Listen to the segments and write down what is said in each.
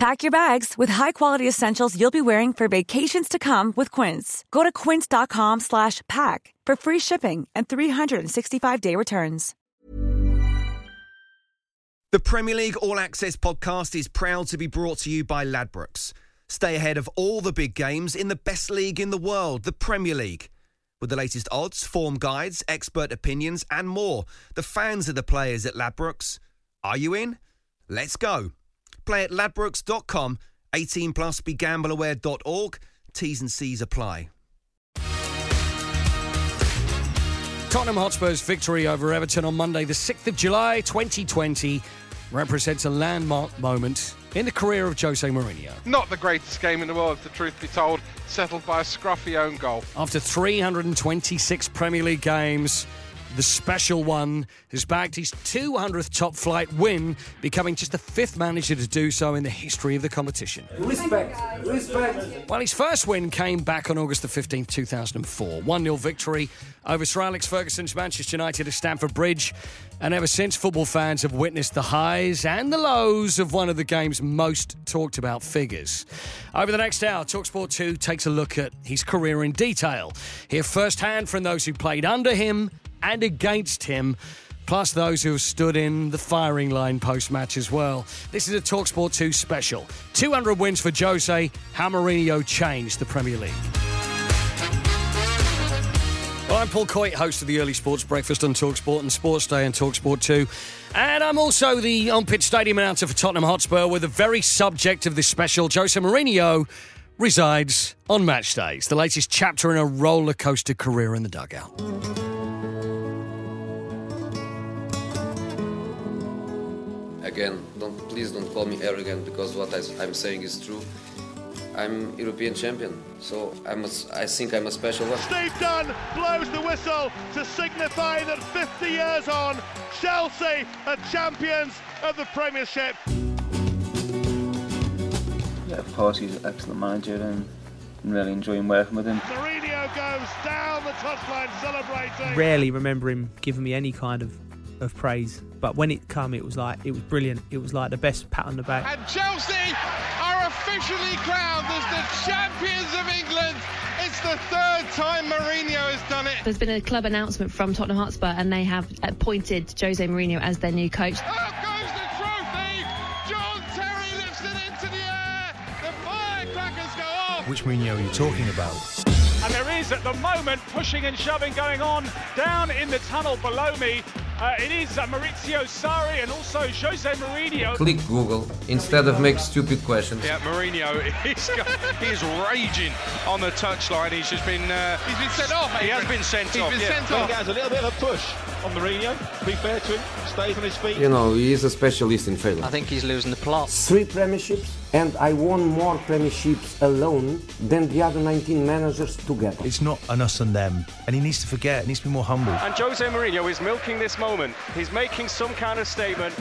Pack your bags with high-quality essentials you'll be wearing for vacations to come with Quince. Go to quince.com slash pack for free shipping and 365-day returns. The Premier League All Access podcast is proud to be brought to you by Ladbrokes. Stay ahead of all the big games in the best league in the world, the Premier League. With the latest odds, form guides, expert opinions, and more, the fans are the players at Ladbrokes. Are you in? Let's go. Play at ladbrokes.com, 18 plus, begambleaware.org. T's and C's apply. Tottenham Hotspur's victory over Everton on Monday, the 6th of July 2020, represents a landmark moment in the career of Jose Mourinho. Not the greatest game in the world, if the truth be told, settled by a scruffy own goal. After 326 Premier League games, the special one has bagged his 200th top flight win, becoming just the fifth manager to do so in the history of the competition. Respect, respect. Well, his first win came back on August the 15th, 2004. 1 0 victory over Sir Alex Ferguson's Manchester United at Stamford Bridge. And ever since, football fans have witnessed the highs and the lows of one of the game's most talked about figures. Over the next hour, Talksport 2 takes a look at his career in detail. Hear firsthand from those who played under him and against him, plus those who have stood in the firing line post match as well. This is a Talksport 2 special. 200 wins for Jose, how Mourinho changed the Premier League. Well, I'm Paul Coyte, host of the Early Sports Breakfast on Talksport and Sports Day on Talksport 2. And I'm also the on pitch stadium announcer for Tottenham Hotspur, where the very subject of this special, Jose Mourinho, resides on match days. The latest chapter in a roller coaster career in the dugout. Again, don't please don't call me arrogant because what I, I'm saying is true. I'm European champion, so I'm a, I think I'm a special one. Steve Dunn blows the whistle to signify that 50 years on, Chelsea are champions of the Premiership. Yeah, of course, he's an excellent manager and I'm really enjoying working with him. Mourinho goes down the touchline celebrating. Rarely remember him giving me any kind of, of praise, but when it come, it was like it was brilliant. It was like the best pat on the back. And Chelsea are officially crowned as the champions of England. It's the third time Mourinho has done it. There's been a club announcement from Tottenham Hotspur, and they have appointed Jose Mourinho as their new coach. Out goes the trophy. John Terry lifts it into the air. The firecrackers go off. Which Mourinho are you talking about? And there is at the moment pushing and shoving going on down in the tunnel below me. Uh, it is uh, Maurizio Sarri and also Jose Mourinho. Click Google instead of make stupid questions. Yeah, Mourinho, he's got, he is raging on the touchline. He's just been. Uh, He's been sent off. He has been sent He's off. been yeah. sent off. Has a little bit of a push on Mourinho. To be fair to him, stays on his feet. You know, he is a specialist in failure. I think he's losing the plot. Three premierships, and I won more premierships alone than the other 19 managers together. It's not an us and them, and he needs to forget. He needs to be more humble. And Jose Mourinho is milking this moment. He's making some kind of statement.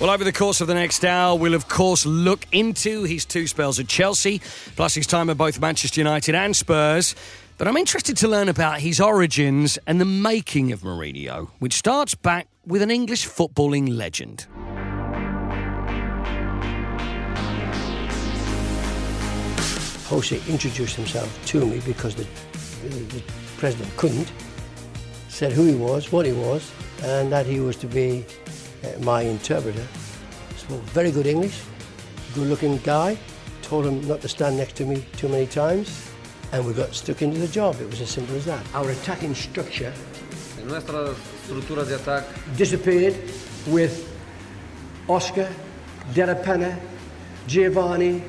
Well, over the course of the next hour, we'll of course look into his two spells at Chelsea, plus his time at both Manchester United and Spurs. But I'm interested to learn about his origins and the making of Mourinho, which starts back with an English footballing legend. Jose introduced himself to me because the, the, president couldn't. Said who he was, what he was, and that he was to be uh, my interpreter. Spoke very good English, good-looking guy. Told him not to stand next to me too many times, and we got stuck into the job. It was as simple as that. Our attacking structure Nuestra estructura de ataque disappeared with Oscar, Della Penna, Giovanni,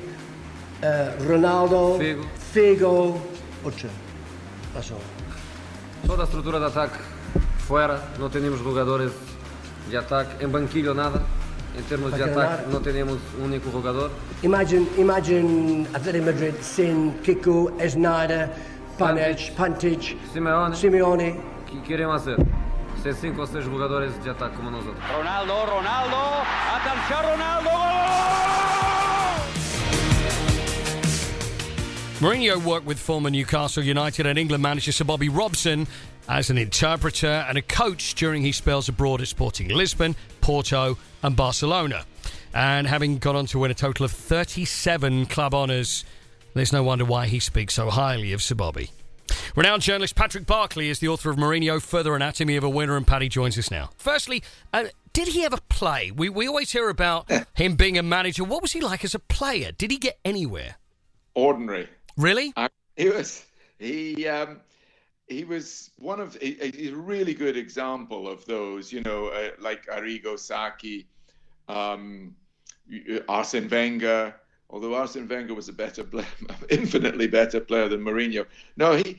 uh, Ronaldo, Figo. Figo, Ocho. That's all. Toda a estrutura de ataque fora, não temos jogadores de ataque, em banquilho nada. Em termos de ataque, não temos um único jogador. Imagine, imagine Atletico Madrid, Sin, Kiko, Esnada, Panic, Pantic, Simeone, Simeone, que queremos hacer. Ser cinco o seis jugadores de ataque como nosotros. Ronaldo, Ronaldo, atención Ronaldo. Mourinho worked with former Newcastle United and England manager Sir Bobby Robson as an interpreter and a coach during his spells abroad at Sporting Lisbon, Porto, and Barcelona. And having gone on to win a total of 37 club honours, there's no wonder why he speaks so highly of Sir Bobby. Renowned journalist Patrick Barclay is the author of Mourinho, Further Anatomy of a Winner, and Paddy joins us now. Firstly, uh, did he ever play? We, we always hear about him being a manager. What was he like as a player? Did he get anywhere? Ordinary. Really? Uh, he was. He um, he was one of. He's a really good example of those. You know, uh, like Arrigo Sacchi, um, Arsene Wenger. Although Arsene Wenger was a better player, infinitely better player than Mourinho. No, he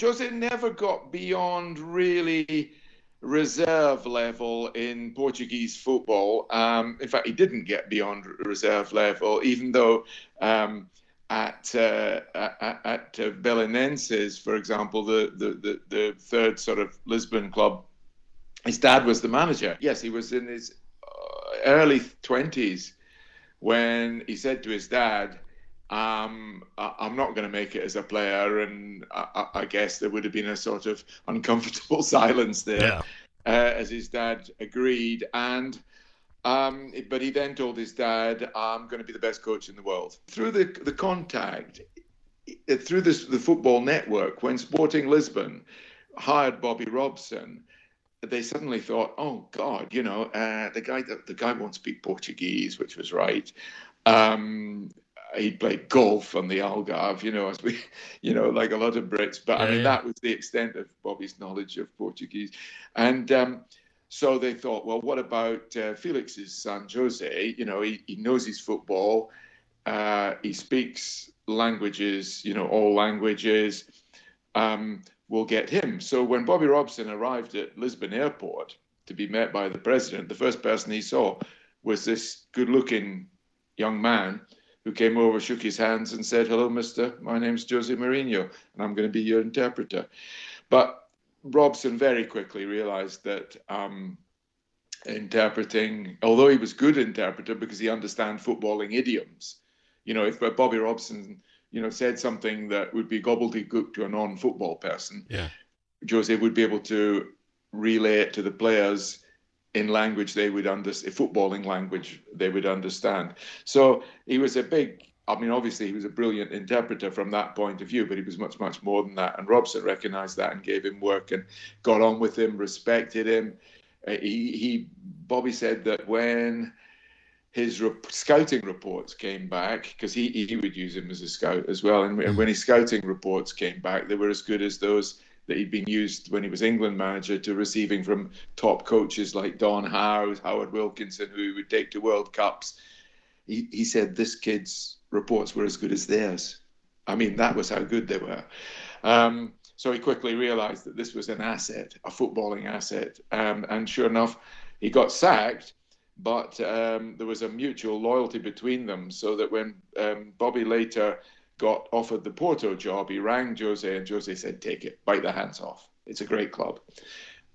Jose never got beyond really reserve level in Portuguese football. Um, in fact, he didn't get beyond reserve level, even though um, at uh, at, at uh, Belenenses, for example, the, the, the, the, third sort of Lisbon club, his dad was the manager. Yes, he was in his uh, early 20s when he said to his dad, um, I, am not going to make it as a player. And I, I, guess there would have been a sort of uncomfortable silence there yeah. Uh, as his dad agreed. And um, but he then told his dad, "I'm going to be the best coach in the world." Through the the contact, through this, the football network, when Sporting Lisbon hired Bobby Robson, they suddenly thought, "Oh God, you know, uh, the guy the, the guy won't speak Portuguese," which was right. Um, he played golf on the Algarve, you know, as we, you know, like a lot of Brits. But yeah, I mean, yeah. that was the extent of Bobby's knowledge of Portuguese, and. Um, so they thought, well, what about uh, Felix's son, Jose? You know, he, he knows his football. Uh, he speaks languages, you know, all languages. Um, we'll get him. So when Bobby Robson arrived at Lisbon airport to be met by the president, the first person he saw was this good looking young man who came over, shook his hands, and said, Hello, mister. My name's Jose Mourinho, and I'm going to be your interpreter. But Robson very quickly realized that um, interpreting, although he was good interpreter because he understand footballing idioms, you know, if Bobby Robson, you know, said something that would be gobbledygook to a non-football person, yeah. Jose would be able to relay it to the players in language they would understand, footballing language they would understand. So he was a big I mean, obviously, he was a brilliant interpreter from that point of view, but he was much, much more than that. And Robson recognised that and gave him work and got on with him, respected him. Uh, he, he, Bobby said that when his re- scouting reports came back, because he, he would use him as a scout as well, and, and when his scouting reports came back, they were as good as those that he'd been used when he was England manager to receiving from top coaches like Don Howe, Howard Wilkinson, who he would take to World Cups. He, he said, This kid's reports were as good as theirs. I mean, that was how good they were. Um, so he quickly realized that this was an asset, a footballing asset. Um, and sure enough, he got sacked, but um, there was a mutual loyalty between them. So that when um, Bobby later got offered the Porto job, he rang Jose, and Jose said, Take it, bite the hands off. It's a great club.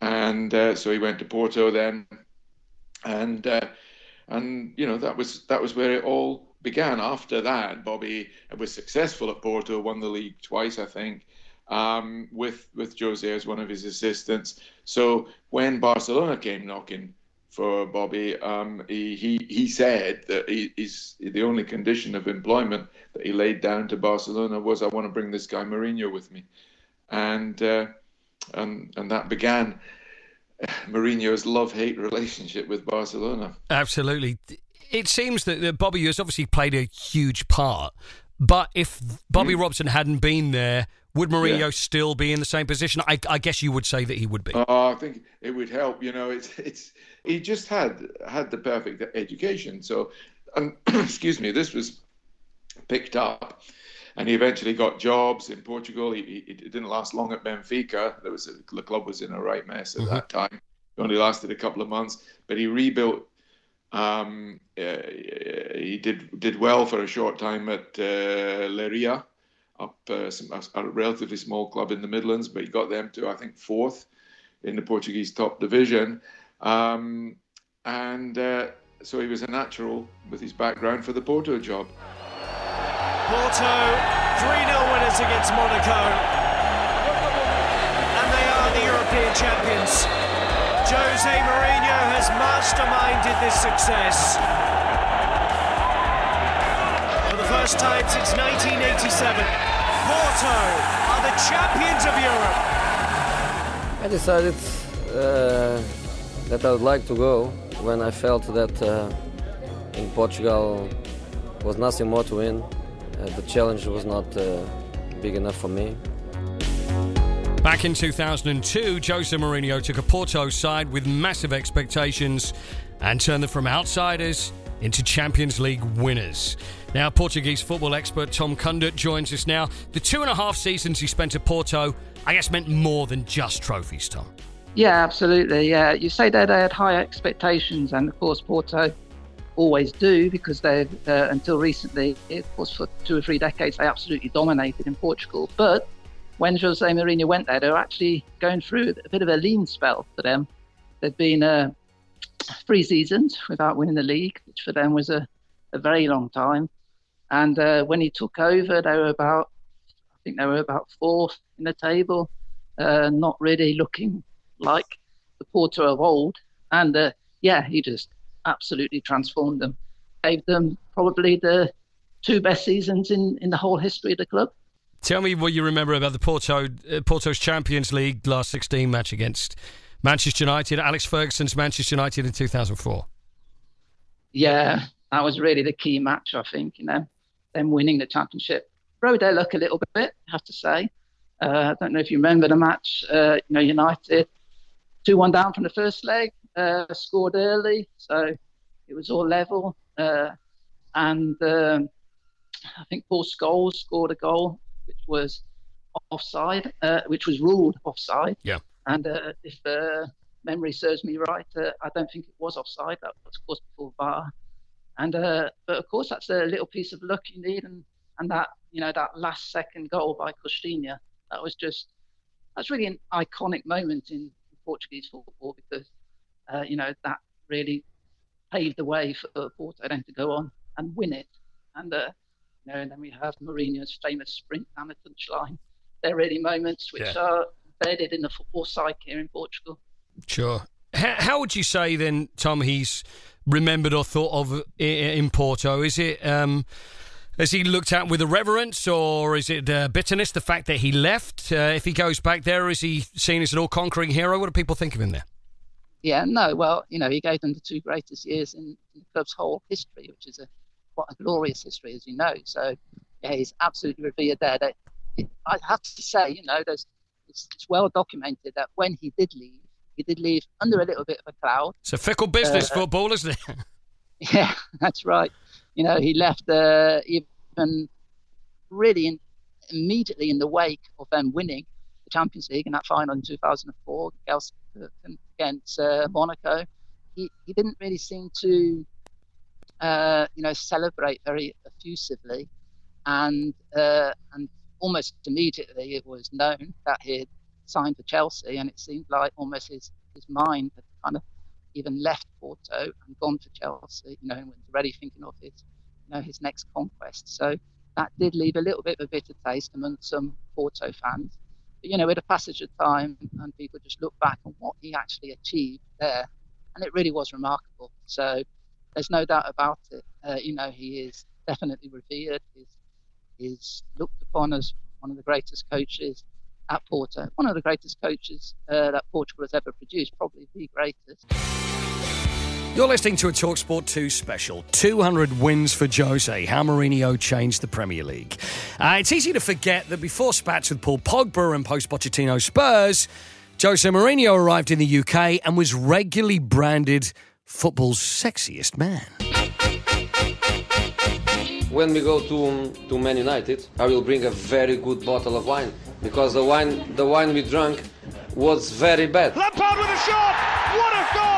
And uh, so he went to Porto then. And uh, and you know that was that was where it all began after that. Bobby was successful at Porto, won the league twice, I think, um, with with Jose as one of his assistants. So when Barcelona came knocking for Bobby, um, he, he he said that he, he's the only condition of employment that he laid down to Barcelona was I want to bring this guy Mourinho with me, and uh, and and that began. Mourinho's love-hate relationship with Barcelona. Absolutely it seems that, that Bobby has obviously played a huge part. But if Bobby mm. Robson hadn't been there, would Mourinho yeah. still be in the same position? I, I, guess you would say that he would be. Uh, I think it would help. You know, it's it's he just had had the perfect education. So, um, excuse me, this was picked up, and he eventually got jobs in Portugal. He, he it didn't last long at Benfica. There was a, the club was in a right mess at mm-hmm. that time. It only lasted a couple of months, but he rebuilt um, uh, he did did well for a short time at uh, Leiria, up uh, some, a relatively small club in the Midlands, but he got them to I think fourth. in the Portuguese top division. Um, and uh, so he was a natural with his background for the Porto job. Porto 3 0 winners against Monaco. And they are the European champions. Jose Mourinho has masterminded this success. For the first time since 1987, Porto are the champions of Europe. I decided uh, that I would like to go when I felt that uh, in Portugal was nothing more to win. Uh, the challenge was not uh, big enough for me. Back in 2002, Jose Mourinho took a Porto side with massive expectations and turned them from outsiders into Champions League winners. Now, Portuguese football expert Tom Kundert joins us now. The two and a half seasons he spent at Porto, I guess, meant more than just trophies, Tom. Yeah, absolutely. Yeah, you say that they had high expectations, and of course, Porto always do because they, uh, until recently, of course, for two or three decades, they absolutely dominated in Portugal. But when Jose Mourinho went there, they were actually going through a bit of a lean spell for them. There'd been uh, three seasons without winning the league, which for them was a, a very long time. And uh, when he took over, they were about, I think they were about fourth in the table, uh, not really looking like the Porto of old. And uh, yeah, he just absolutely transformed them, gave them probably the two best seasons in, in the whole history of the club. Tell me what you remember about the Porto uh, Porto's Champions League last 16 match against Manchester United, Alex Ferguson's Manchester United in 2004. Yeah, that was really the key match, I think, you know, them winning the championship. Rode their luck a little bit, I have to say. Uh, I don't know if you remember the match, uh, you know, United 2 1 down from the first leg, uh, scored early, so it was all level. Uh, and um, I think Paul Scholes scored a goal which was offside, uh, which was ruled offside. Yeah. And uh, if uh, memory serves me right, uh, I don't think it was offside. That was, of course, before VAR. And uh, but of course, that's a little piece of luck you need, and and that you know that last second goal by Costinha, that was just that's really an iconic moment in Portuguese football because uh, you know that really paved the way for Porto then to go on and win it. And you know, and then we have Mourinho's famous sprint down the touchline. They're really moments which Yeah. are embedded in the football psyche here in Portugal. Sure. How, how would you say then, Tom? He's remembered or thought of in Porto. Is it? Um, has he looked at with a reverence, or is it uh, bitterness? The fact that he left. Uh, if he goes back there, is he seen as an all-conquering hero? What do people think of him there? Yeah, no, well, you know, he gave them the two greatest years in, in the club's whole history, which is a quite a glorious history, as you know. So, yeah, he's absolutely revered there. That it, I have to say, you know, there's it's, it's well documented that when he did leave, he did leave under a little bit of a cloud. It's a fickle business, Uh, football, isn't it? Yeah, that's right. You know, he left uh, even really in, immediately in the wake of them winning the Champions League in that final in 2004 against, against uh, Monaco. He, he didn't really seem to, uh, you know, celebrate very effusively, and uh, and almost immediately it was known that he had signed for Chelsea, and it seemed like almost his his mind had kind of even left Porto and gone to Chelsea, you know, and was already thinking of his, you know, his next conquest. So that did leave a little bit of a bitter taste among some Porto fans. But, you know, with the passage of time and people just look back on what he actually achieved there, and it really was remarkable. So there's no doubt about it. Uh, you know, he is definitely revered. He's, he's looked upon as one of the greatest coaches at Porto, one of the greatest coaches uh, that Portugal has ever produced, probably the greatest. You're listening to a Talksport 2 special 200 wins for Jose, how Mourinho changed the Premier League. Uh, it's easy to forget that before spats with Paul Pogba and post Pochettino Spurs, Jose Mourinho arrived in the UK and was regularly branded football's sexiest man. When we go to to Man United, I will bring a very good bottle of wine because the wine the wine we drank was very bad. Lampard with a shot. What a goal!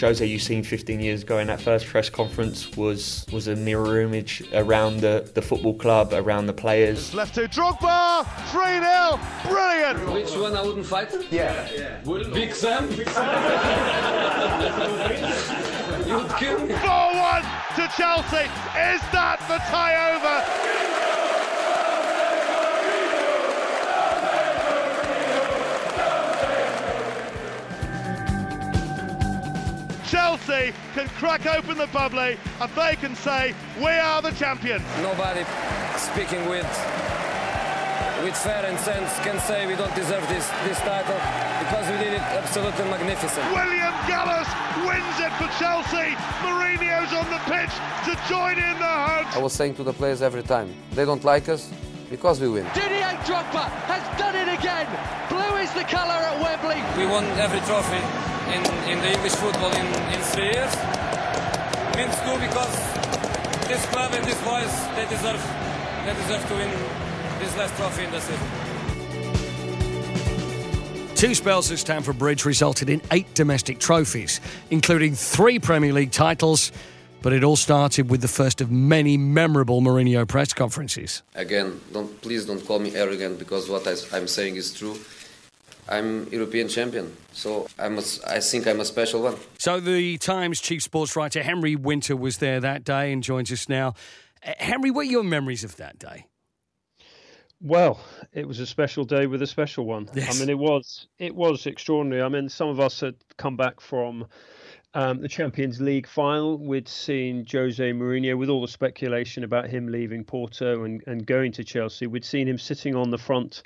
Jose, you've seen 15 years ago in that first press conference was was a mirror image around the, the football club, around the players. Left to Drogba. 3 0. Brilliant. Which one I wouldn't fight? Yeah. yeah. Big Sam? You'd kill me. 4 1 to Chelsea. Is that the tie over? Chelsea can crack open the bubbly and they can say, we are the champions. Nobody speaking with with fair and sense can say we don't deserve this, this title because we did it absolutely magnificent. William Gallas wins it for Chelsea. Mourinho's on the pitch to join in the hunt. I was saying to the players every time, they don't like us because we win. Didier Drogba has done it again. Blue is the colour at Wembley. We won every trophy in, in the English football in, in three years. Means too because this club and this boys they deserve they deserve to win this last trophy in the season. Two spells at Stamford Bridge resulted in eight domestic trophies, including three Premier League titles. But it all started with the first of many memorable Mourinho press conferences. Again, don't please don't call me arrogant because what I, I'm saying is true. I'm European champion, so I'm a, I think I'm a special one. So the Times chief sports writer Henry Winter was there that day and joins us now. Henry, what are your memories of that day? Well, it was a special day with a special one. Yes. I mean, it was it was extraordinary. I mean, some of us had come back from um, the Champions League final. We'd seen Jose Mourinho with all the speculation about him leaving Porto and, and going to Chelsea. We'd seen him sitting on the front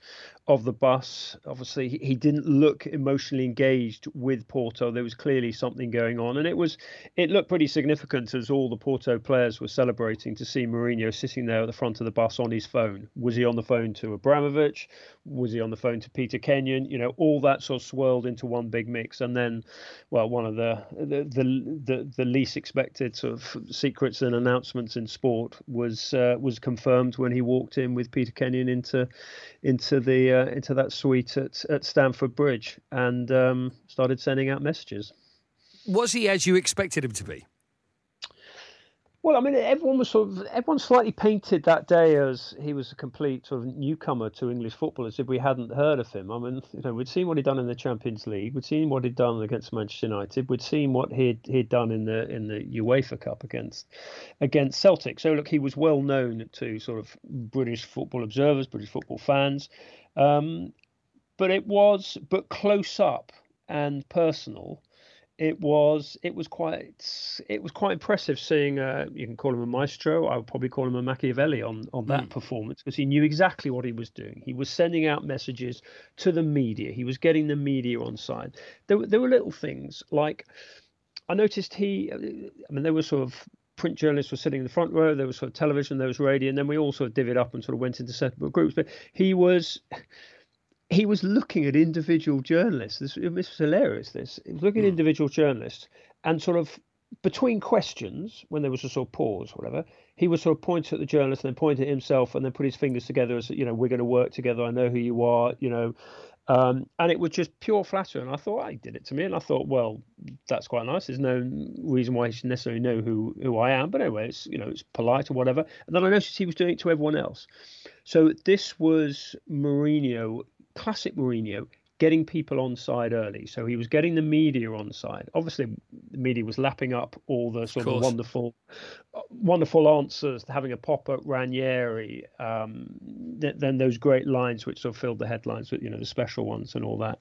of the bus. Obviously, he, didn't look emotionally engaged with Porto. There was clearly something going on, and it was it looked pretty significant as all the Porto players were celebrating to see Mourinho sitting there at the front of the bus on his phone. Was he on the phone to Abramovich? Was he on the phone to Peter Kenyon? You know, all that sort of swirled into one big mix, and then, well, one of the the the, the, the least expected sort of secrets and announcements in sport was uh, was confirmed when he walked in with Peter Kenyon into into the uh, into that suite at, at Stamford Bridge and um, started sending out messages. Was he as you expected him to be? Well, I mean, everyone was sort of everyone slightly painted that day as he was a complete sort of newcomer to English football, as if we hadn't heard of him. I mean, you know, we'd seen what he'd done in the Champions League, we'd seen what he'd done against Manchester United, we'd seen what he'd he'd done in the in the UEFA Cup against against Celtic. So look, he was well known to sort of British football observers, British football fans, um, but it was but close up and personal it was it was quite it was quite impressive seeing uh, you can call him a maestro. I would probably call him a Machiavelli on on that mm. performance because he knew exactly what he was doing. He was sending out messages to the media. He was getting the media on side. There, there were little things like I noticed he I mean there were sort of print journalists were sitting in the front row there was sort of television there was radio and then we all sort of divvied up and sort of went into separate groups but he was he was looking at individual journalists. This, this was hilarious. This he was looking at hmm. individual journalists and sort of between questions, when there was a sort of pause, or whatever, he would sort of point at the journalist and then point at himself and then put his fingers together as you know we're going to work together. I know who you are, you know. Um, and it was just pure flattery. And I thought, I did it to me. And I thought, well, that's quite nice. There's no reason why he should necessarily know who, who I am. But anyway, it's, you know, it's polite or whatever. And then I noticed he was doing it to everyone else. So this was Mourinho classic Mourinho, getting people on side early. So he was getting the media on side. Obviously, the media was lapping up all the sort of, of wonderful, wonderful answers, having a pop at Ranieri, um, th- then those great lines which sort of filled the headlines, you know, the special ones and all that.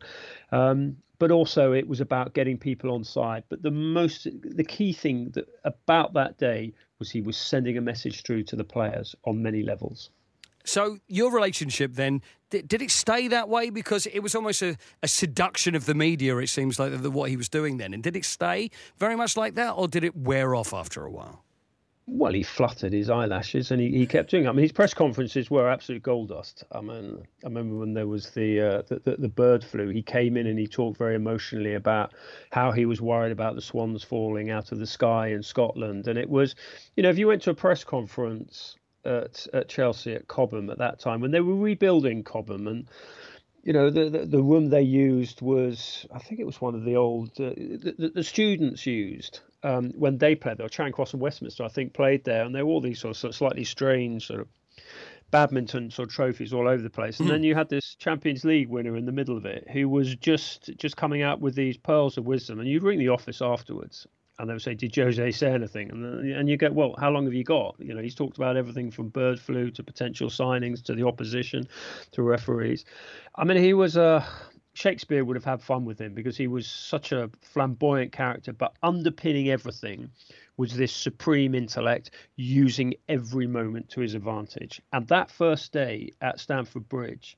Um, but also, it was about getting people on side. But the most, the key thing that about that day was he was sending a message through to the players on many levels. So your relationship then did, did it stay that way because it was almost a, a seduction of the media? It seems like the, what he was doing then, and did it stay very much like that, or did it wear off after a while? Well, he fluttered his eyelashes and he, he kept doing it. I mean, his press conferences were absolute gold dust. I mean, I remember when there was the, uh, the, the, the bird flu, he came in and he talked very emotionally about how he was worried about the swans falling out of the sky in Scotland. And it was, you know, if you went to a press conference at, at Chelsea at Cobham at that time when they were rebuilding Cobham and you know, the, the, the room they used was, I think it was one of the old, uh, the, the, students used um, when they played there. Charing Cross and Westminster, I think, played there, and there were all these sort of, sort of slightly strange sort of badminton sort of trophies all over the place. And mm. then you had this Champions League winner in the middle of it who was just just coming out with these pearls of wisdom. And you'd ring the office afterwards and they would say, "Did Jose say anything?" And uh, and you go, "Well, how long have you got?" You know, he's talked about everything from bird flu to potential signings to the opposition to referees. I mean, he was a Shakespeare would have had fun with him because he was such a flamboyant character, but underpinning everything was this supreme intellect using every moment to his advantage. And that first day at Stamford Bridge,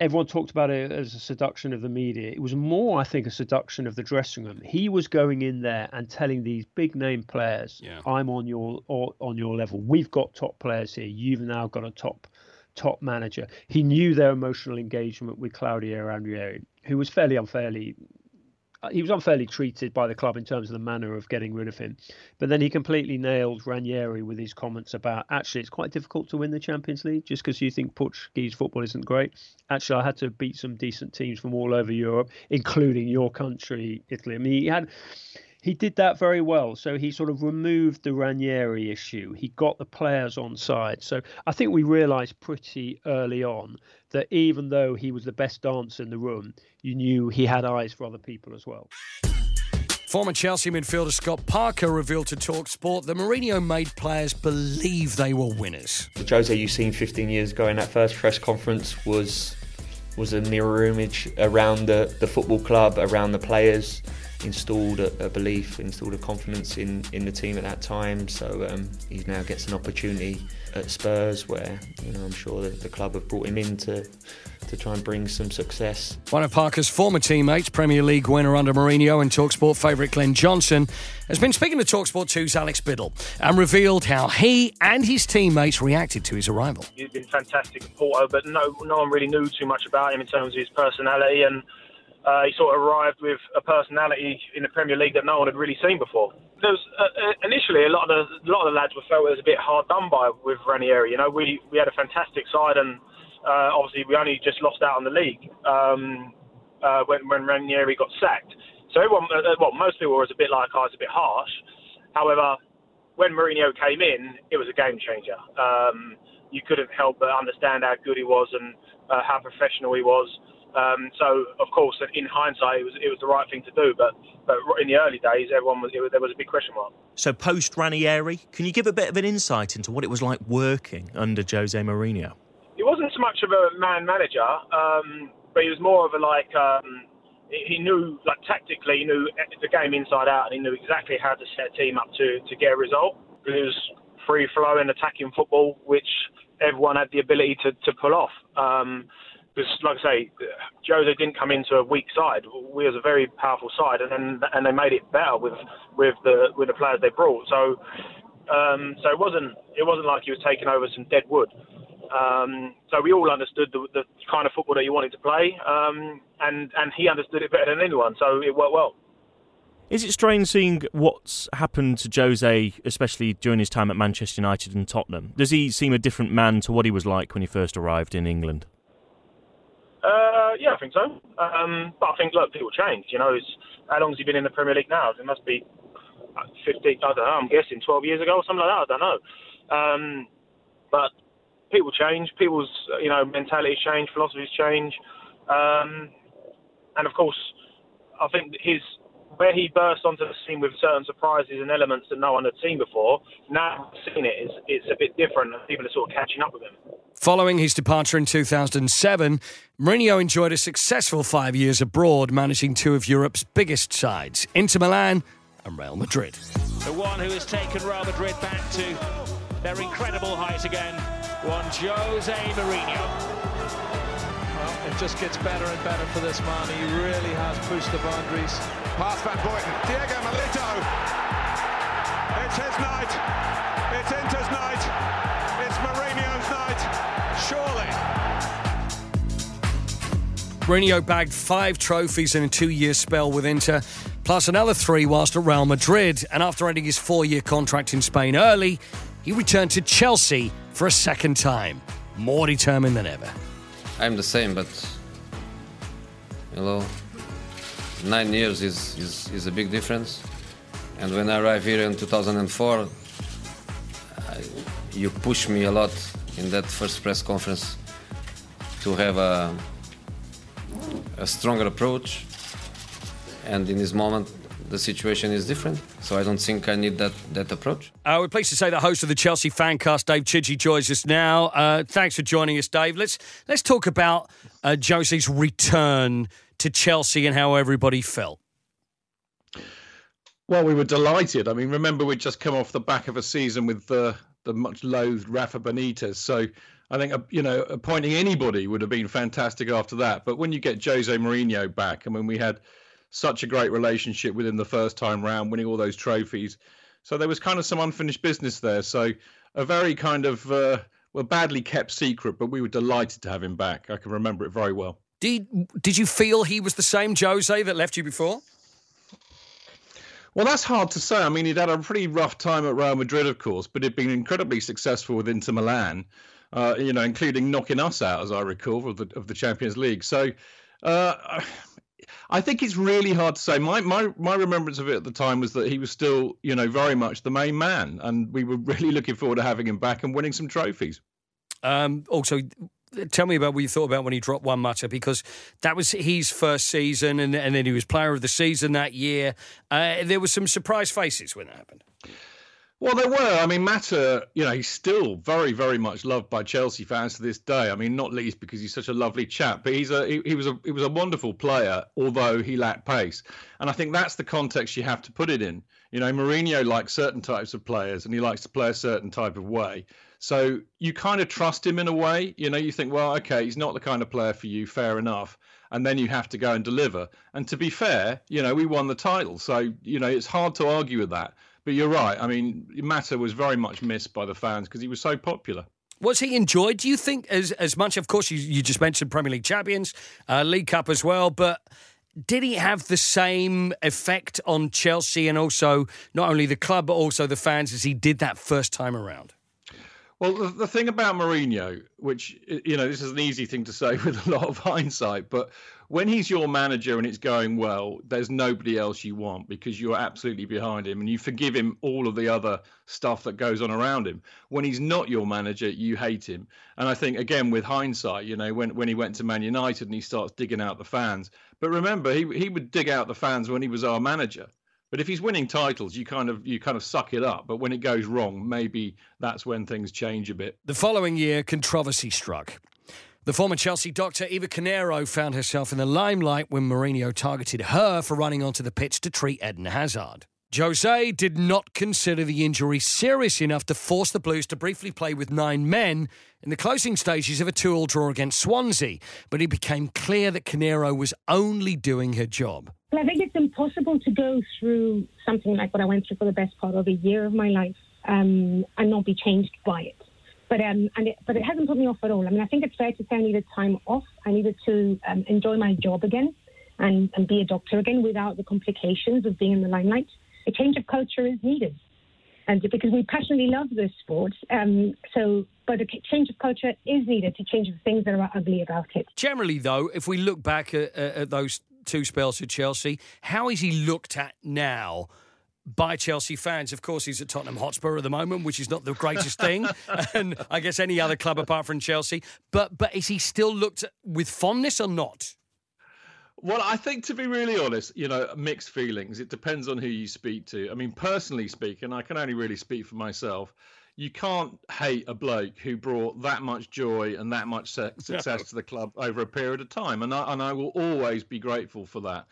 everyone talked about it as a seduction of the media. It was more, I think, a seduction of the dressing room. He was going in there and telling these big name players, yeah. "I'm on your on your level. We've got top players here. You've now got a top top manager." He knew their emotional engagement with Claudio Ranieri, who was fairly unfairly Uh, he was unfairly treated by the club in terms of the manner of getting rid of him. But then he completely nailed Ranieri with his comments about actually it's quite difficult to win the Champions League just because you think Portuguese football isn't great. Actually, I had to beat some decent teams from all over Europe, including your country, Italy. I mean, he had he did that very well. So he sort of removed the Ranieri issue. He got the players on side. So I think we realised pretty early on that even though he was the best dancer in the room, you knew he had eyes for other people as well. Former Chelsea midfielder Scott Parker revealed to Talksport that Mourinho made players believe they were winners. The Jose you've seen 15 years ago in that first press conference was was a mirror image around the, the football club, around the players installed a, a, belief, installed a confidence in, in the team at that time. So um, he now gets an opportunity at Spurs, where you know I'm sure the, the club have brought him in to to try and bring some success. One of Parker's former teammates, Premier League winner under Mourinho and Talksport favourite Glenn Johnson, has been speaking to Talksport 2's Alex Biddle and revealed how he and his teammates reacted to his arrival. He's been fantastic at Porto, but no, no one really knew too much about him in terms of his personality and uh, he sort of arrived with a personality in the Premier League that no one had really seen before. There was uh, uh, initially a lot of the a lot of the lads were felt it was a bit hard done by with Ranieri. You know, we we had a fantastic side, and uh, obviously we only just lost out on the league um, uh, when when Ranieri got sacked. So everyone, uh, well, most people was a bit like, I was a bit harsh. However, when Mourinho came in, it was a game changer. Um, you couldn't help but understand how good he was and how professional he was. Um, so, of course, in hindsight, it was it was the right thing to do. But but in the early days, everyone was, was there was a big question mark. So, post Ranieri, can you give a bit of an insight into what it was like working under Jose Mourinho? He wasn't so much of a man manager, um, but he was more of a like. Um, he knew, like tactically, he knew the game inside out, and he knew exactly how to set a team up to to get a result. It was free flowing attacking football, which everyone had the ability to to pull off. Um, because, like I say, Jose didn't come into a weak side. We was a very powerful side, and then and they made it better with with the with the players they brought. So, um, so it wasn't it wasn't like he was taking over some dead wood. Um, so we all understood the, the, kind of football that he wanted to play, um, and and he understood it better than anyone. So it worked well. Is it strange seeing what's happened to Jose, especially during his time at Manchester United and Tottenham? Does he seem a different man to what he was like when he first arrived in England? Uh, yeah, I think so. Um, but I think, look, people change. You know, it's, how long has he been in the Premier League now? It must be 15, I don't know, I'm guessing 12 years ago or something like that. I don't know. Um, but people change. People's, you know, mentalities change, philosophies change. Um, and of course, I think his where he burst onto the scene with certain surprises and elements that no one had seen before, now seeing it is it's a bit different and people are sort of catching up with him. Following his departure in 2007, Mourinho enjoyed a successful five years abroad, managing two of Europe's biggest sides, Inter Milan and Real Madrid. The one who has taken Real Madrid back to their incredible height again, one Jose Mourinho. Well, it just gets better and better for this man. He really has pushed the boundaries. Pass Van Buyten, Diego Milito. It's his night. It's Inter's night. It's Mourinho's night. Surely. Mourinho bagged five trophies in a two year spell with Inter, plus another three whilst at Real Madrid. And after ending his four year contract in Spain early, he returned to Chelsea for a second time, more determined than ever. I'm the same, but You know, nine years is, is, is a big difference. And when I arrived here in 2004, I, you pushed me a lot in that first press conference to have a, a stronger approach. And in this moment, the situation is different. So I don't think I need that, that approach. Uh, we're pleased to say the host of the Chelsea Fancast, Dave Chidgey, joins us now. Uh, thanks for joining us, Dave. Let's let's talk about uh, Jose's return to Chelsea and how everybody felt. Well, we were delighted. I mean, remember we'd just come off the back of a season with the the much loathed Rafa Benitez. So I think uh, you know appointing anybody would have been fantastic after that. But when you get Jose Mourinho back, I mean, we had such a great relationship with him the first time round, winning all those trophies. So there was kind of some unfinished business there. So a very kind of uh, well badly kept secret, but we were delighted to have him back. I can remember it very well. Did did you feel he was the same Jose that left you before? Well, that's hard to say. I mean, he'd had a pretty rough time at Real Madrid, of course, but he'd been incredibly successful with Inter Milan, uh, you know, including knocking us out, as I recall, of the of the Champions League. So, uh, I think it's really hard to say. My my my remembrance of it at the time was that he was still, you know, very much the main man, and we were really looking forward to having him back and winning some trophies. Um, also, tell me about what you thought about when he dropped one Mata because that was his first season, and, and then he was player of the season that year. Uh, there were some surprise faces when that happened. Well, there were. I mean, Mata, you know, he's still very, very much loved by Chelsea fans to this day. I mean, not least because he's such a lovely chap, but he's a he, he, was a he was a wonderful player, although he lacked pace. And I think that's the context you have to put it in. You know, Mourinho likes certain types of players, and he likes to play a certain type of way. So you kind of trust him in a way. You know, you think, well, okay, he's not the kind of player for you. Fair enough. And then you have to go and deliver. And to be fair, you know, we won the title, so you know it's hard to argue with that. But you're right. I mean, Mata was very much missed by the fans because he was so popular. Was he enjoyed? Do you think as as much? Of course, you, you just mentioned Premier League champions, uh, League Cup as well, but. Did he have the same effect on Chelsea and also not only the club but also the fans as he did that first time around? Well, the, the thing about Mourinho, which you know, this is an easy thing to say with a lot of hindsight, but when he's your manager and it's going well, there's nobody else you want because you're absolutely behind him and you forgive him all of the other stuff that goes on around him. When he's not your manager, you hate him. And I think again with hindsight, you know, when when he went to Man United and he starts digging out the fans. But remember, he he would dig out the fans when he was our manager. But if he's winning titles, you kind of you kind of suck it up. But when it goes wrong, maybe that's when things change a bit. The following year, controversy struck. The former Chelsea doctor Eva Carneiro found herself in the limelight when Mourinho targeted her for running onto the pitch to treat Eden Hazard. Jose did not consider the injury serious enough to force the Blues to briefly play with nine men in the closing stages of a 2 all draw against Swansea, but it became clear that Carneiro was only doing her job. Well, I think it's impossible to go through something like what I went through for the best part of a year of my life um, and not be changed by it. But um, and it, but it hasn't put me off at all. I mean, I think it's fair to say I needed time off. I needed to um, enjoy my job again and, and be a doctor again without the complications of being in the limelight. A change of culture is needed, and because we passionately love this sport, um, so but a change of culture is needed to change the things that are ugly about it. Generally, though, if we look back at, at those two spells at Chelsea, how is he looked at now? by Chelsea fans. Of course, he's at Tottenham Hotspur at the moment, which is not the greatest thing, and I guess any other club apart from Chelsea. But but is he still looked at with fondness or not? Well, I think to be really honest, you know, mixed feelings. It depends on who you speak to. I mean, personally speaking, I can only really speak for myself. You can't hate a bloke who brought that much joy and that much success to the club over a period of time, and I and I will always be grateful for that.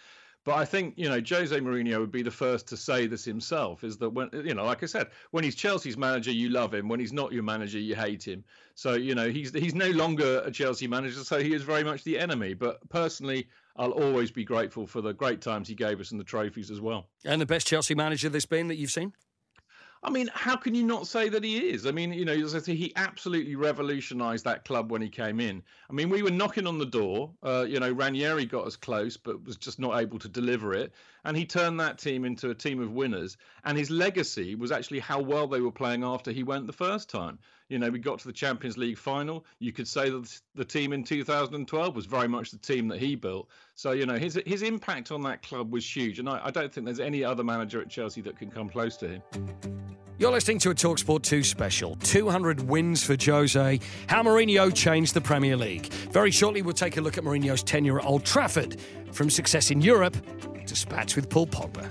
But I think you know Jose Mourinho would be the first to say this himself. Is that when you know, like I said, when he's Chelsea's manager, you love him. When he's not your manager, you hate him. So you know he's he's no longer a Chelsea manager, so he is very much the enemy. But personally, I'll always be grateful for the great times he gave us and the trophies as well. And the best Chelsea manager there's been that you've seen. I mean, how can you not say that he is? I mean, you know, as I say, he absolutely revolutionised that club when he came in. I mean, we were knocking on the door. Uh, you know, Ranieri got us close, but was just not able to deliver it. And he turned that team into a team of winners. And his legacy was actually how well they were playing after he went the first time. You know, we got to the Champions League final. You could say that the team in 2012 was very much the team that he built. So, you know, his his impact on that club was huge. And I, I don't think there's any other manager at Chelsea that can come close to him. You're listening to a Talksport 2 special. 200 wins for Jose. How Mourinho changed the Premier League. Very shortly, we'll take a look at Mourinho's tenure at Old Trafford. From success in Europe to spats with Paul Pogba.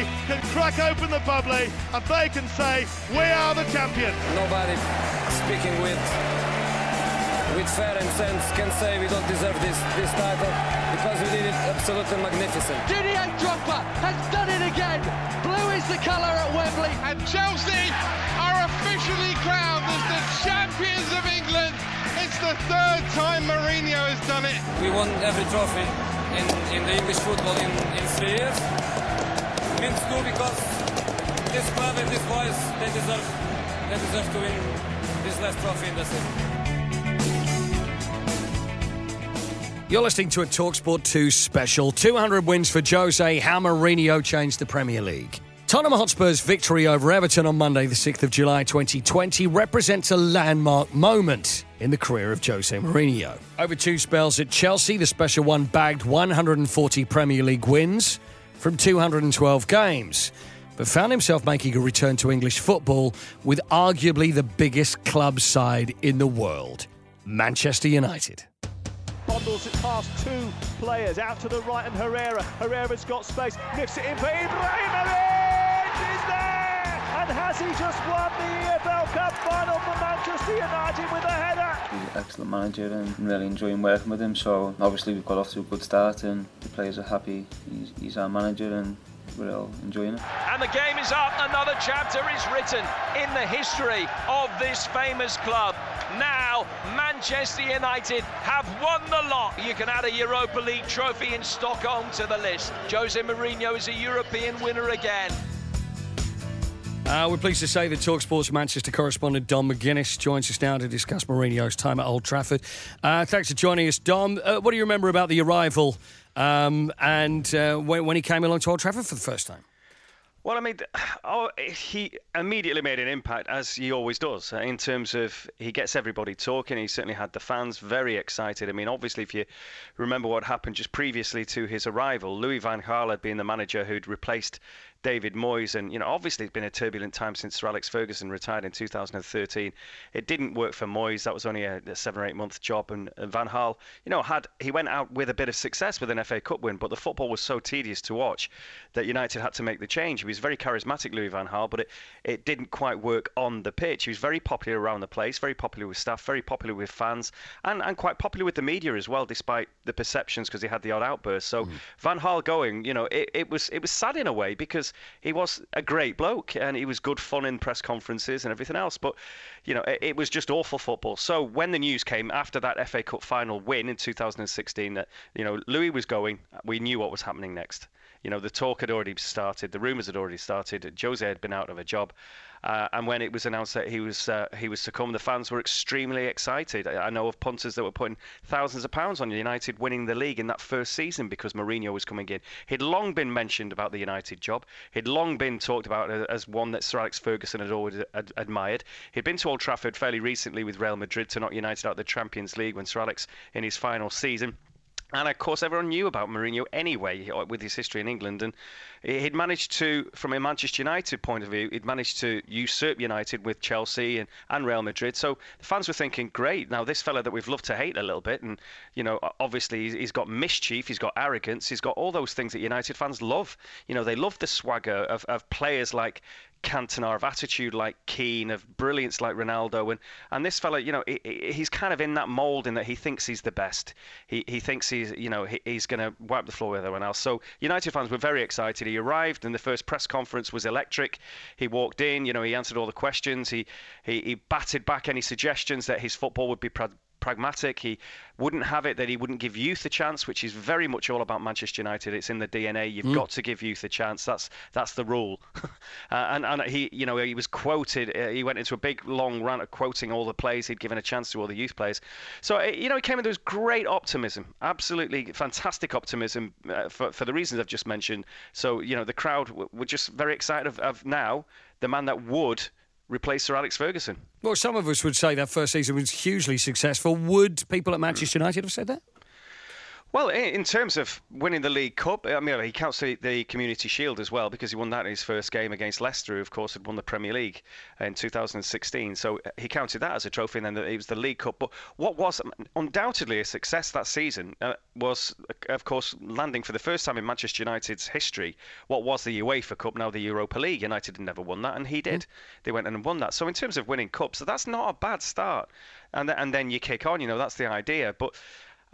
Chelsea can crack open the bubbly and they can say, we are the champions. Nobody speaking with with fair and sense can say we don't deserve this this title because we did it absolutely magnificent. Didier Drogba has done it again. Blue is the colour at Wembley. And Chelsea are officially crowned as the champions of England. It's the third time Mourinho has done it. We won every trophy in, in the English football in, in three years. Means because this club and these boys they deserve they deserve to win this last trophy in the. You're listening to a Talksport 2 special. 200 wins for Jose. How Mourinho changed the Premier League. Tottenham Hotspur's victory over Everton on Monday, the 6th of July 2020, represents a landmark moment in the career of Jose Mourinho. Over two spells at Chelsea, the special one bagged 140 Premier League wins from 212 games, but found himself making a return to English football with arguably the biggest club side in the world Manchester United. Bundles it past two players out to the right and Herrera. Herrera's got space, lifts it in for Ibrahimovic! And has he just won the EFL Cup final for Manchester United with a header? He's an excellent manager and I'm really enjoying working with him. So obviously we've got off to a good start and the players are happy. He's, he's our manager and we're all enjoying it. And the game is up. Another chapter is written in the history of this famous club. Now, Manchester United have won the lot. You can add a Europa League trophy in Stockholm to the list. Jose Mourinho is a European winner again. Uh, we're pleased to say that Talksport's Manchester correspondent Dom McGuinness joins us now to discuss Mourinho's time at Old Trafford. Uh, thanks for joining us, Dom. Uh, what do you remember about the arrival um, and uh, when, when he came along to Old Trafford for the first time? Well, I mean, oh, he immediately made an impact, as he always does, in terms of he gets everybody talking. He certainly had the fans very excited. I mean, obviously, if you remember what happened just previously to his arrival, Louis van Gaal had been the manager who'd replaced David Moyes, and you know, obviously, it's been a turbulent time since Sir Alex Ferguson retired in 2013. It didn't work for Moyes; that was only a, a seven or eight month job. And, and Van Gaal, you know, had he went out with a bit of success with an FA Cup win, but the football was so tedious to watch that United had to make the change. He was very charismatic, Louis Van Gaal, but it, it didn't quite work on the pitch. He was very popular around the place, very popular with staff, very popular with fans, and, and quite popular with the media as well, despite the perceptions because he had the odd outburst. So mm. Van Gaal going, you know, it, it was it was sad in a way because he was a great bloke and he was good fun in press conferences and everything else. But you know, it, it was just awful football. So when the news came after that FA Cup final win in 2016 that you know Louis was going, we knew what was happening next. You know, the talk had already started, the rumours had already started. Jose had been out of a job, uh, and when it was announced that he was uh, he was to come, the fans were extremely excited. I, I know of punters that were putting thousands of pounds on United winning the league in that first season because Mourinho was coming in. He'd long been mentioned about the United job. He'd long been talked about as one that Sir Alex Ferguson had always ad- admired. He'd been to Old Trafford fairly recently with Real Madrid to knock United out of the Champions League when Sir Alex in his final season and of course, everyone knew about Mourinho anyway, uh, with his history in England. And he'd managed to, from a Manchester United point of view, he'd managed to usurp United with Chelsea and, and Real Madrid. So the fans were thinking, great, now this fella that we've loved to hate a little bit, and, you know, obviously he's got mischief, he's got arrogance, he's got all those things that United fans love. You know, they love the swagger of, of players like Cantona, of attitude like Keane, of brilliance like Ronaldo, and and this fella, you know, he, he's kind of in that mold in that he thinks he's the best. He he thinks he's you know he, he's going to wipe the floor with everyone else. So United fans were very excited. He arrived, and the first press conference was electric. He walked in, you know, he answered all the questions. He he, he batted back any suggestions that his football would be pragmatic. He wouldn't have it that he wouldn't give youth a chance, which is very much all about Manchester United. It's in the DNA. You've mm. got to give youth a chance. That's that's the rule. uh, and and he, you know, he was quoted. Uh, he went into a big long rant of quoting all the players he'd given a chance to all the youth players. So uh, you know, he came in with this great optimism, absolutely fantastic optimism uh, for for the reasons I've just mentioned. So you know, the crowd were just very excited of, of now the man that would replace Sir Alex Ferguson. Well, some of us would say that first season was hugely successful. Would people at Manchester hmm. United have said that? Well, in terms of winning the League Cup, I mean, he counts the Community Shield as well because he won that in his first game against Leicester, who, of course, had won the Premier League in 2016. So uh, he counted that as a trophy, and then it was the League Cup. But what was undoubtedly a success that season uh, was, uh, of course, landing for the first time in Manchester United's history what was the UEFA Cup, now the Europa League. United had never won that, and he did. Mm. They went and won that. So in terms of winning cups, so that's not a bad start. And, and then you kick on, you know, that's the idea. But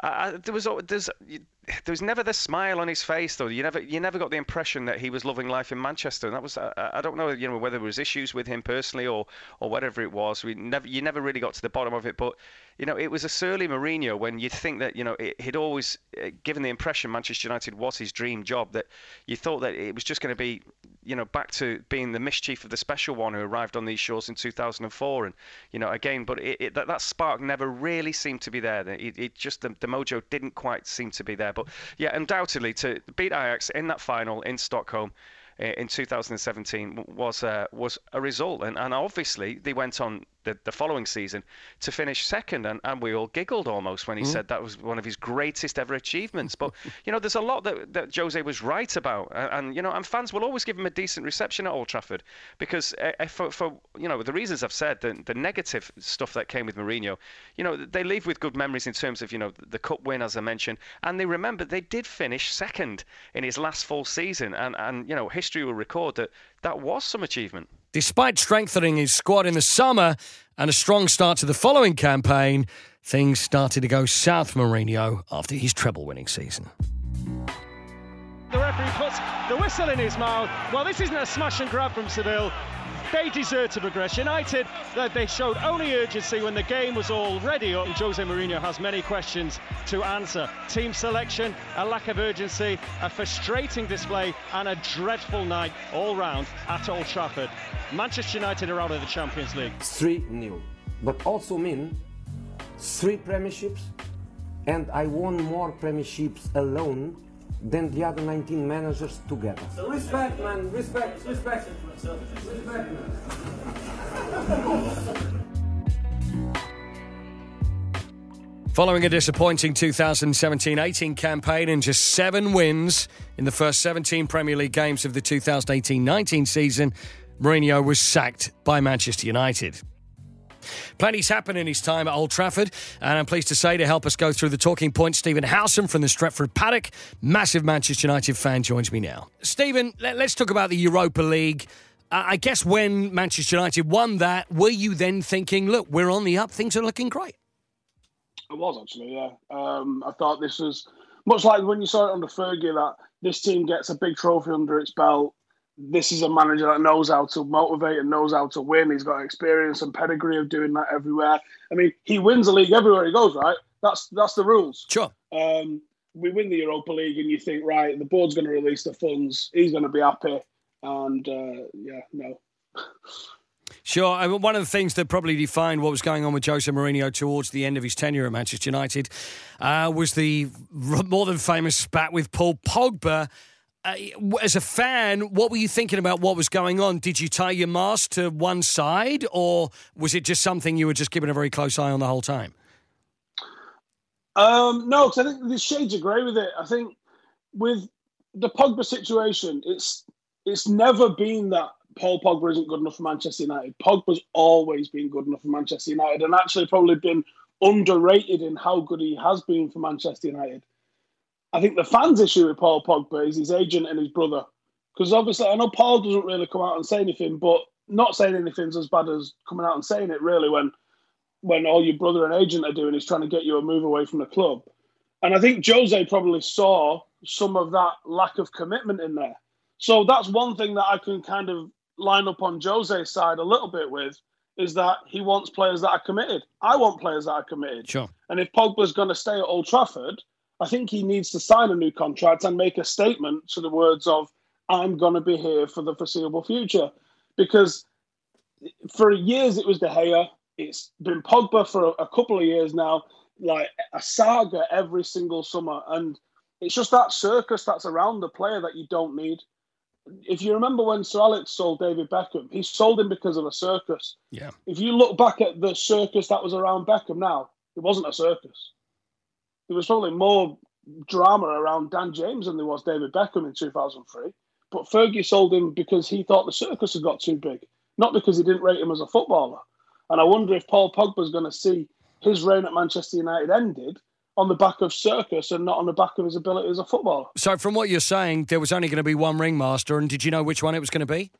uh, there was there's there was never the smile on his face though. You never you never got the impression that he was loving life in Manchester. And that was I, I don't know you know whether there was issues with him personally or or whatever it was. We never you never really got to the bottom of it. But you know it was a surly Mourinho when you'd think that you know it, he'd always uh, given the impression Manchester United was his dream job. That you thought that it was just going to be you know, back to being the mischief of the special one who arrived on these shores in 2004, and you know, again, but it, it, that, that spark never really seemed to be there. It, it just the, the mojo didn't quite seem to be there. But yeah, undoubtedly to beat Ajax in that final in Stockholm in 2017 was uh, was a result, and, and obviously they went on the, the following season to finish second. And, and we all giggled almost when he mm. said that was one of his greatest ever achievements. But, you know, there's a lot that, that Jose was right about. And, and, you know, and fans will always give him a decent reception at Old Trafford because uh, for, for, you know, the reasons I've said, the, the negative stuff that came with Mourinho, you know, they leave with good memories in terms of, you know, the cup win, as I mentioned. And they remember they did finish second in his last full season. And, and you know, history will record that that was some achievement. Despite strengthening his squad in the summer and a strong start to the following campaign, things started to go south for Mourinho after his treble winning season. The referee puts the whistle in his mouth. Well, this isn't a smash and grab from Seville. They deserve to progress. United, they showed only urgency when the game was already up. Jose Mourinho has many questions to answer. Team selection, a lack of urgency, a frustrating display, and a dreadful night all round at Old Trafford. Manchester United are out of the Champions League. 3 new, but also mean three premierships, and I won more premierships alone than the other 19 managers together. So respect, man, respect, respect, respect, man. Following a disappointing 2017 18 campaign and just seven wins in the first 17 Premier League games of the 2018 19 season, Mourinho was sacked by Manchester United. Plenty's happened in his time at Old Trafford, and I'm pleased to say to help us go through the talking points, Stephen Howson from the Stretford Paddock, massive Manchester United fan, joins me now. Stephen, let, us talk about the Europa League. I guess when Manchester United won that, were you then thinking, look, we're on the up, things are looking great? I was actually, yeah. Um, I thought this was much like when you saw it under Fergie that this team gets a big trophy under its belt this is a manager that knows how to motivate and knows how to win. He's got experience and pedigree of doing that everywhere. I mean, he wins the league everywhere he goes, right? That's that's the rules. Sure. Um, we win the Europa League, and you think, right, the board's going to release the funds. He's going to be happy, and uh, yeah, no. Sure. I mean, one of the things that probably defined what was going on with Jose Mourinho towards the end of his tenure at Manchester United uh, was the more than famous spat with Paul Pogba. Uh, as a fan, what were you thinking about what was going on? Did you tie your mask to one side, or was it just something you were just keeping a very close eye on the whole time? Um, no, because I think the shades of grey with it. I think with the Pogba situation, it's it's never been that Paul Pogba isn't good enough for Manchester United. Pogba's always been good enough for Manchester United, and actually probably been underrated in how good he has been for Manchester United. I think the fans' issue with Paul Pogba is his agent and his brother, because obviously I know Paul doesn't really come out and say anything, but not saying anything's as bad as coming out and saying it. Really, when when all your brother and agent are doing is trying to get you a move away from the club. And I think Jose probably saw some of that lack of commitment in there. So that's one thing that I can kind of line up on Jose's side a little bit with is that he wants players that are committed. I want players that are committed. Sure. And if Pogba's going to stay at Old Trafford, I think he needs to sign a new contract and make a statement to the words of, I'm going to be here for the foreseeable future. Because for years it was De Gea, it's been Pogba for a, a couple of years now, like a saga every single summer. And it's just that circus that's around the player that you don't need. If you remember when Sir Alex sold David Beckham, he sold him because of a circus. Yeah. If you look back at the circus that was around Beckham now, it wasn't a circus. There was probably more drama around Dan James than there was David Beckham in 2003. But Fergie sold him because he thought the circus had got too big, not because he didn't rate him as a footballer. And I wonder if Paul Pogba's going to see his reign at Manchester United ended on the back of circus and not on the back of his ability as a footballer. So, from what you're saying, there was only going to be one ringmaster, and did you know which one it was going to be?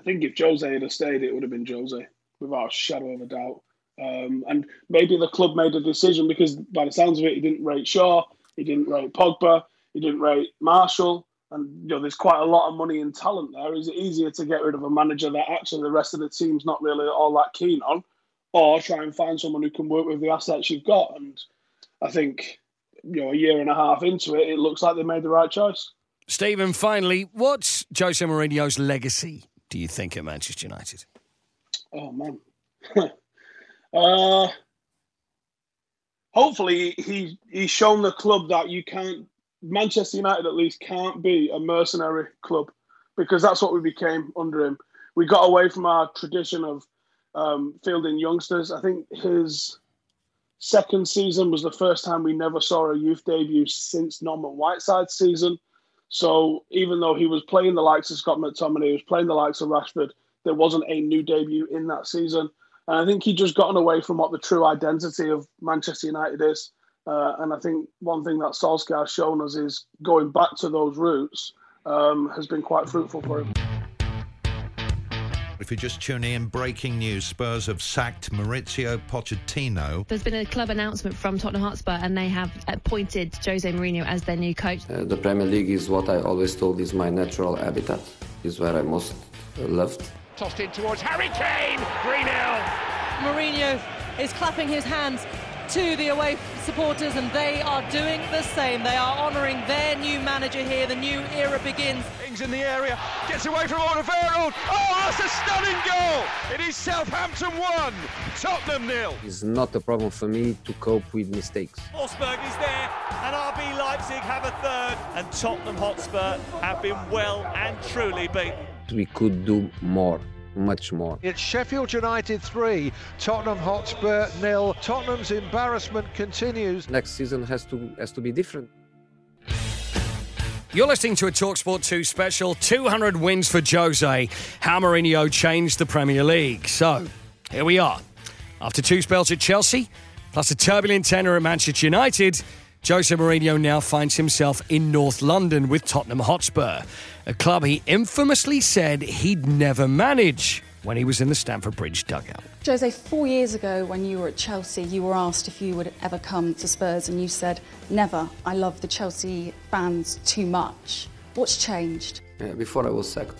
I think if Jose had stayed, it would have been Jose, without a shadow of a doubt. Um, and maybe the club made a decision because, by the sounds of it, he didn't rate Shaw, he didn't rate Pogba, he didn't rate Martial. and you know there's quite a lot of money and talent there. Is it easier to get rid of a manager that actually the rest of the team's not really all that keen on, or try and find someone who can work with the assets you've got? And I think you know a year and a half into it, it looks like they made the right choice. Stephen, finally, what's Jose Mourinho's legacy? Do you think at Manchester United? Oh man. uh, hopefully he he's shown the club that you can't Manchester United at least can't be a mercenary club because that's what we became under him. We got away from our tradition of um, fielding youngsters. I think his second season was the first time we never saw a youth debut since Norman Whiteside's season. So even though he was playing the likes of Scott McTominay, he was playing the likes of Rashford, there wasn't a new debut in that season. And I think he just gotten away from what the true identity of Manchester United is. Uh, and I think one thing that Solskjaer has shown us is going back to those roots um, has been quite fruitful for him. If you're just tuning in, breaking news Spurs have sacked Mauricio Pochettino. There's been a club announcement from Tottenham Hotspur, and they have appointed Jose Mourinho as their new coach. Uh, the Premier League is what I always told is my natural habitat, is where I most uh, loved. Tossed in towards Harry Kane, 3 0. Mourinho is clapping his hands to the away supporters, and they are doing the same. They are honouring their new manager here. The new era begins. Things in the area, gets away from Alderweireld. Oh, that's a stunning goal! It is Southampton 1, Tottenham nil. It's not a problem for me to cope with mistakes. Forsberg is there, and RB Leipzig have a third, and Tottenham Hotspur have been well and truly beaten. We could do more much more. It's Sheffield United 3, Tottenham Hotspur nil. Tottenham's embarrassment continues. Next season has to has to be different. You're listening to a Talksport 2 special 200 wins for Jose. How Mourinho changed the Premier League. So, here we are. After two spells at Chelsea, plus a turbulent tenure at Manchester United, Jose Mourinho now finds himself in North London with Tottenham Hotspur, a club he infamously said he'd never manage when he was in the Stamford Bridge dugout. Jose, four years ago when you were at Chelsea, you were asked if you would ever come to Spurs and you said, never. I love the Chelsea fans too much. What's changed? Yeah, before I was sacked.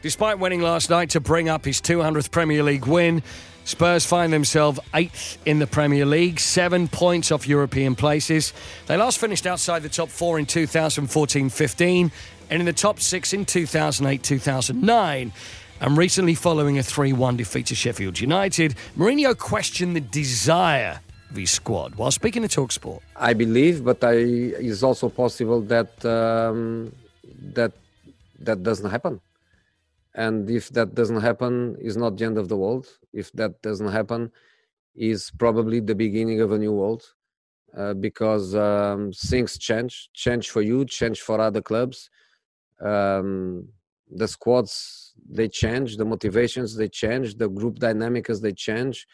Despite winning last night to bring up his 200th Premier League win, Spurs find themselves eighth in the Premier League, seven points off European places. They last finished outside the top four in 2014 15 and in the top six in 2008 2009. And recently, following a 3 1 defeat to Sheffield United, Mourinho questioned the desire of his squad while speaking to Talksport. I believe, but I, it's also possible that um, that that doesn't happen. And if that doesn't happen, is not the end of the world. If that doesn't happen, is probably the beginning of a new world, uh, because um, things change, change for you, change for other clubs. Um, the squads they change, the motivations they change, the group dynamics they change.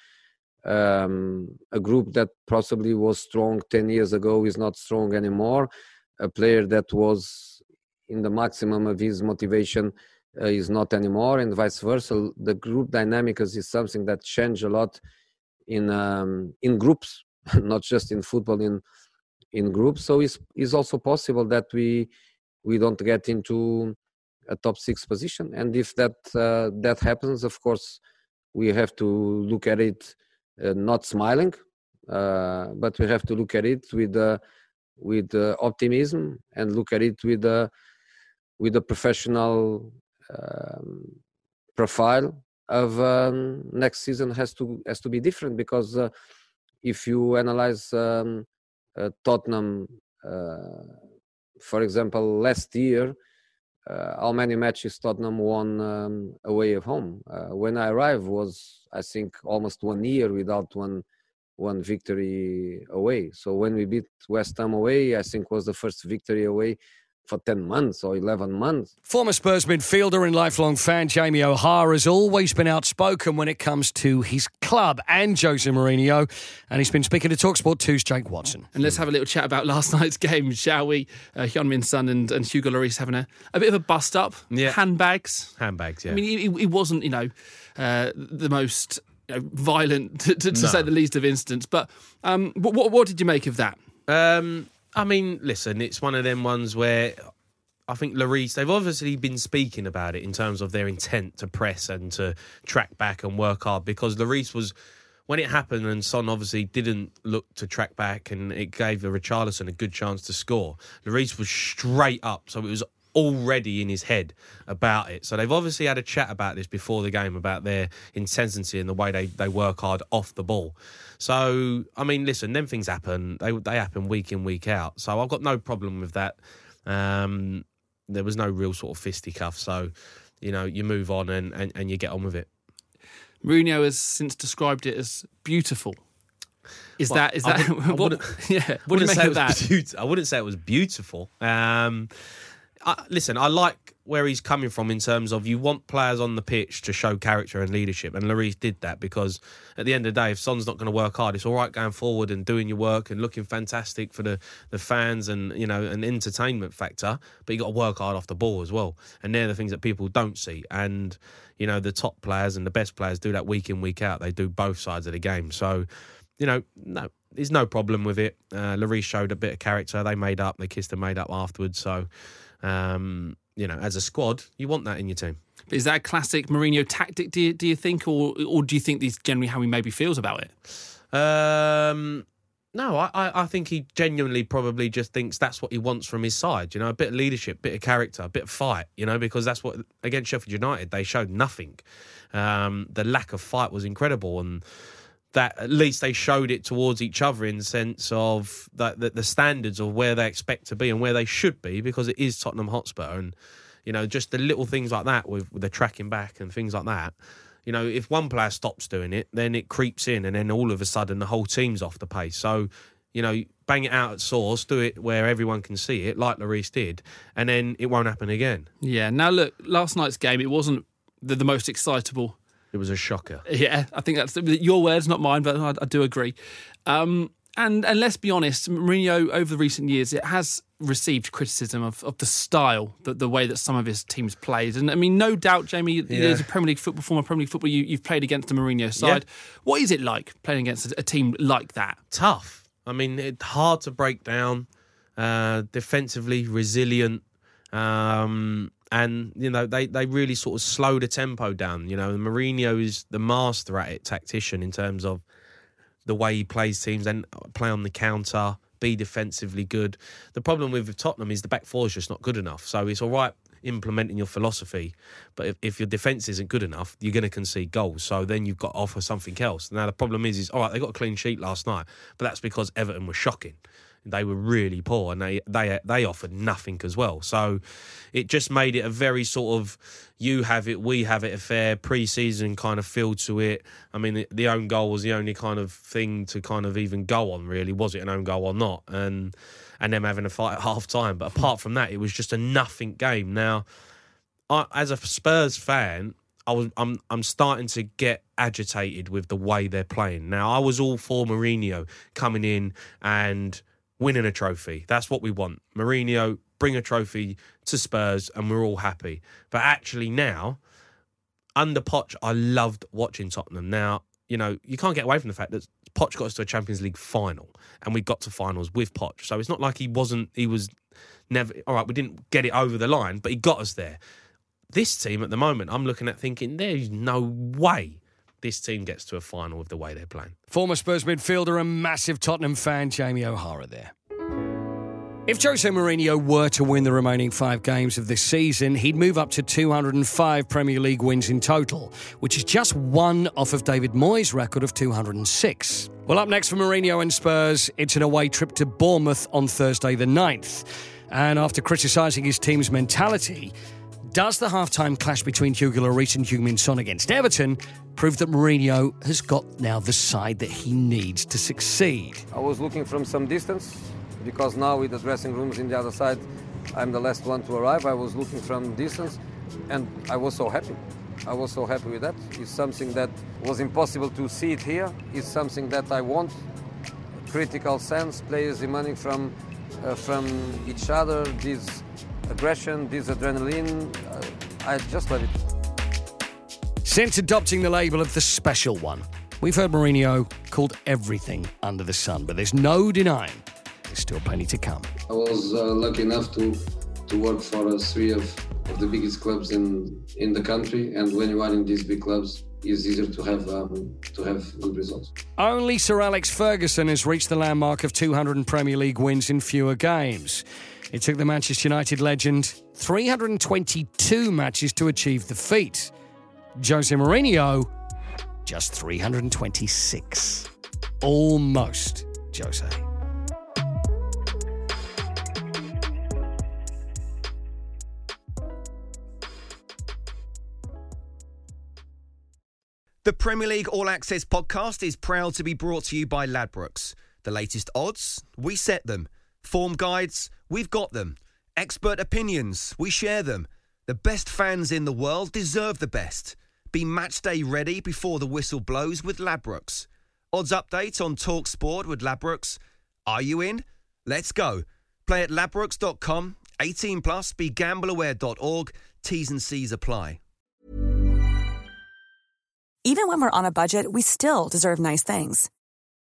Um, a group that possibly was strong 10 years ago is not strong anymore. A player that was in the maximum of his motivation uh, is not anymore, and vice versa. The group dynamics is something that changed a lot in um, in groups, not just in football. In in groups, so it's, it's also possible that we we don't get into a top six position. And if that uh, that happens, of course, we have to look at it uh, not smiling, uh, but we have to look at it with uh, with optimism and look at it with a with a professional um, profile of um, next season has to has to be different because uh, if you analyze um, uh, Tottenham, for example, last year uh, how many matches Tottenham won um, away of home. Uh, when I arrived was I think almost one year without one one victory away. So when we beat West Ham away, I think was the first victory away for 10 months or 11 months. Former Spurs midfielder and lifelong fan Jamie O'Hara has always been outspoken when it comes to his club and Jose Mourinho, and he's been speaking to Talksport 2's Jake Watson. And let's have a little chat about last night's game, shall we? Uh, Heung-min Son and, and Hugo Lloris having a, a bit of a bust up. Yeah. Handbags. Handbags, yeah. I mean, it, it wasn't, you know, uh, the most you know, violent, to, to, to No. say the least, of instance. But um, what, what, what did you make of that? Um, I mean, listen, it's one of them ones where I think Lloris, they've obviously been speaking about it in terms of their intent to press and to track back and work hard because Lloris was, when it happened and Son obviously didn't look to track back and it gave Richarlison a good chance to score, Lloris was straight up. So it was already in his head about it. So they've obviously had a chat about this before the game about their intensity and the way they, they work hard off the ball. So I mean, listen, them things happen. They they happen week in week out. So I've got no problem with that. Um, there was no real sort of fisticuff. So you know, you move on and, and, and you get on with it. Mourinho has since described it as beautiful. Is Well, that is I that I what, wouldn't- yeah? What do you wouldn't say it that? was I wouldn't say it was beautiful. Um, Listen, I like where he's coming from in terms of you want players on the pitch to show character and leadership, and Lloris did that because at the end of the day, if Son's not going to work hard, it's all right going forward and doing your work and looking fantastic for the, the fans and you know an entertainment factor, but you got to work hard off the ball as well, and they're the things that people don't see and. You know the top players and the best players do that week in week out. They do both sides of the game. So, you know, no, there's no problem with it. Uh, showed a bit of character. They made up. They kissed and made up afterwards. So, um, you know, as a squad, you want that in your team. Is that a classic Mourinho tactic? Do you, do you think, or or do you think this is generally how he maybe feels about it? Um, no, I, I I think he genuinely probably just thinks that's what he wants from his side. You know, a bit of leadership, bit of character, a bit of fight. You know, because that's what against Sheffield United they showed nothing. Um, the lack of fight was incredible, and that at least they showed it towards each other in the sense of that the, the standards of where they expect to be and where they should be because it is Tottenham Hotspur and you know just the little things like that with, with the tracking back and things like that you know if one player stops doing it then it creeps in and then all of a sudden the whole team's off the pace so you know bang it out at source do it where everyone can see it like Lloris did and then it won't happen again Yeah. Now look, last night's game it wasn't the, the most excitable. It was a shocker Yeah, I think that's your words, not mine, but I, I do agree. Um, and and let's be honest, Mourinho over the recent years it has received criticism of, of the style, the, the way that some of his teams played. And I mean, no doubt, Jamie, Yeah. as a Premier League football former Premier League football, you, you've played against the Mourinho side. What is it like playing against a, a team like that? tough. I mean, it's hard to break down. Uh, defensively resilient. Um, and you know they, they really sort of slow the tempo down. You know, Mourinho is the master at it, tactician in terms of the way he plays teams and play on the counter, be defensively good. The problem with Tottenham is the back four is just not good enough. So it's all right implementing your philosophy, but if, if your defence isn't good enough, you're going to concede goals. So then you've got to offer something else. Now the problem is, is all right, they got a clean sheet last night, but that's because Everton was shocking they were really poor and they they they offered nothing as well. So it just made it a very sort of you have it, we have it affair. Pre-season kind of feel to it. I mean, the, the own goal was the only kind of thing to kind of even go on. Really, was it an own goal or not? And and them having a fight at half time. But apart from that, it was just a nothing game. Now, I, as a Spurs fan, I was I'm I'm starting to get agitated with the way they're playing. Now I was all for Mourinho coming in and winning a trophy. That's what we want. Mourinho, bring a trophy to Spurs and we're all happy. But actually now, under Poch, I loved watching Tottenham. Now, you know, you can't get away from the fact that Poch got us to a Champions League final and we got to finals with Poch. So it's not like he wasn't, he was never, all right, we didn't get it over the line, but he got us there. This team at the moment, I'm looking at thinking, there's no way this team gets to a final with the way they're playing. Former Spurs midfielder and massive Tottenham fan, Jamie O'Hara there. If Jose Mourinho were to win the remaining five games of this season, he'd move up to 205 Premier League wins in total, which is just one off of David Moyes' record of 206. Well, up next for Mourinho and Spurs, it's an away trip to Bournemouth on Thursday the 9th. And after criticising his team's mentality, does the halftime clash between Hugo Lloris and Heung-min Son against Everton prove that Mourinho has got now the side that he needs to succeed? I was looking from some distance because now with the dressing rooms in the other side, I'm the last one to arrive. I was looking from distance and I was so happy. I was so happy with that. It's something that was impossible to see it here. It's something that I want. Critical sense, players demanding from uh, from each other. This aggression, this adrenaline. Uh, I just love it. Since adopting the label of the special one, we've heard Mourinho called everything under the sun, but there's no denying there's still plenty to come. I was uh, lucky enough to to work for uh, three of, of the biggest clubs in in the country, and when you are in these big clubs, it's easier to have um, to have good results. Only Sir Alex Ferguson has reached the landmark of 200 Premier League wins in fewer games. It took the Manchester United legend 322 matches to achieve the feat. Jose Mourinho, just 326. Almost, Jose. The Premier League All Access podcast is proud to be brought to you by Ladbrokes. The latest odds, we set them. Form guides, we've got them. Expert opinions, we share them. The best fans in the world deserve the best. Be matchday ready before the whistle blows with Ladbrokes. Odds update on Talk Sport with Ladbrokes. Are you in? Let's go. Play at ladbrokes.com. 18 plus. BeGambleAware.org. T's and C's apply. Even when we're on a budget, we still deserve nice things.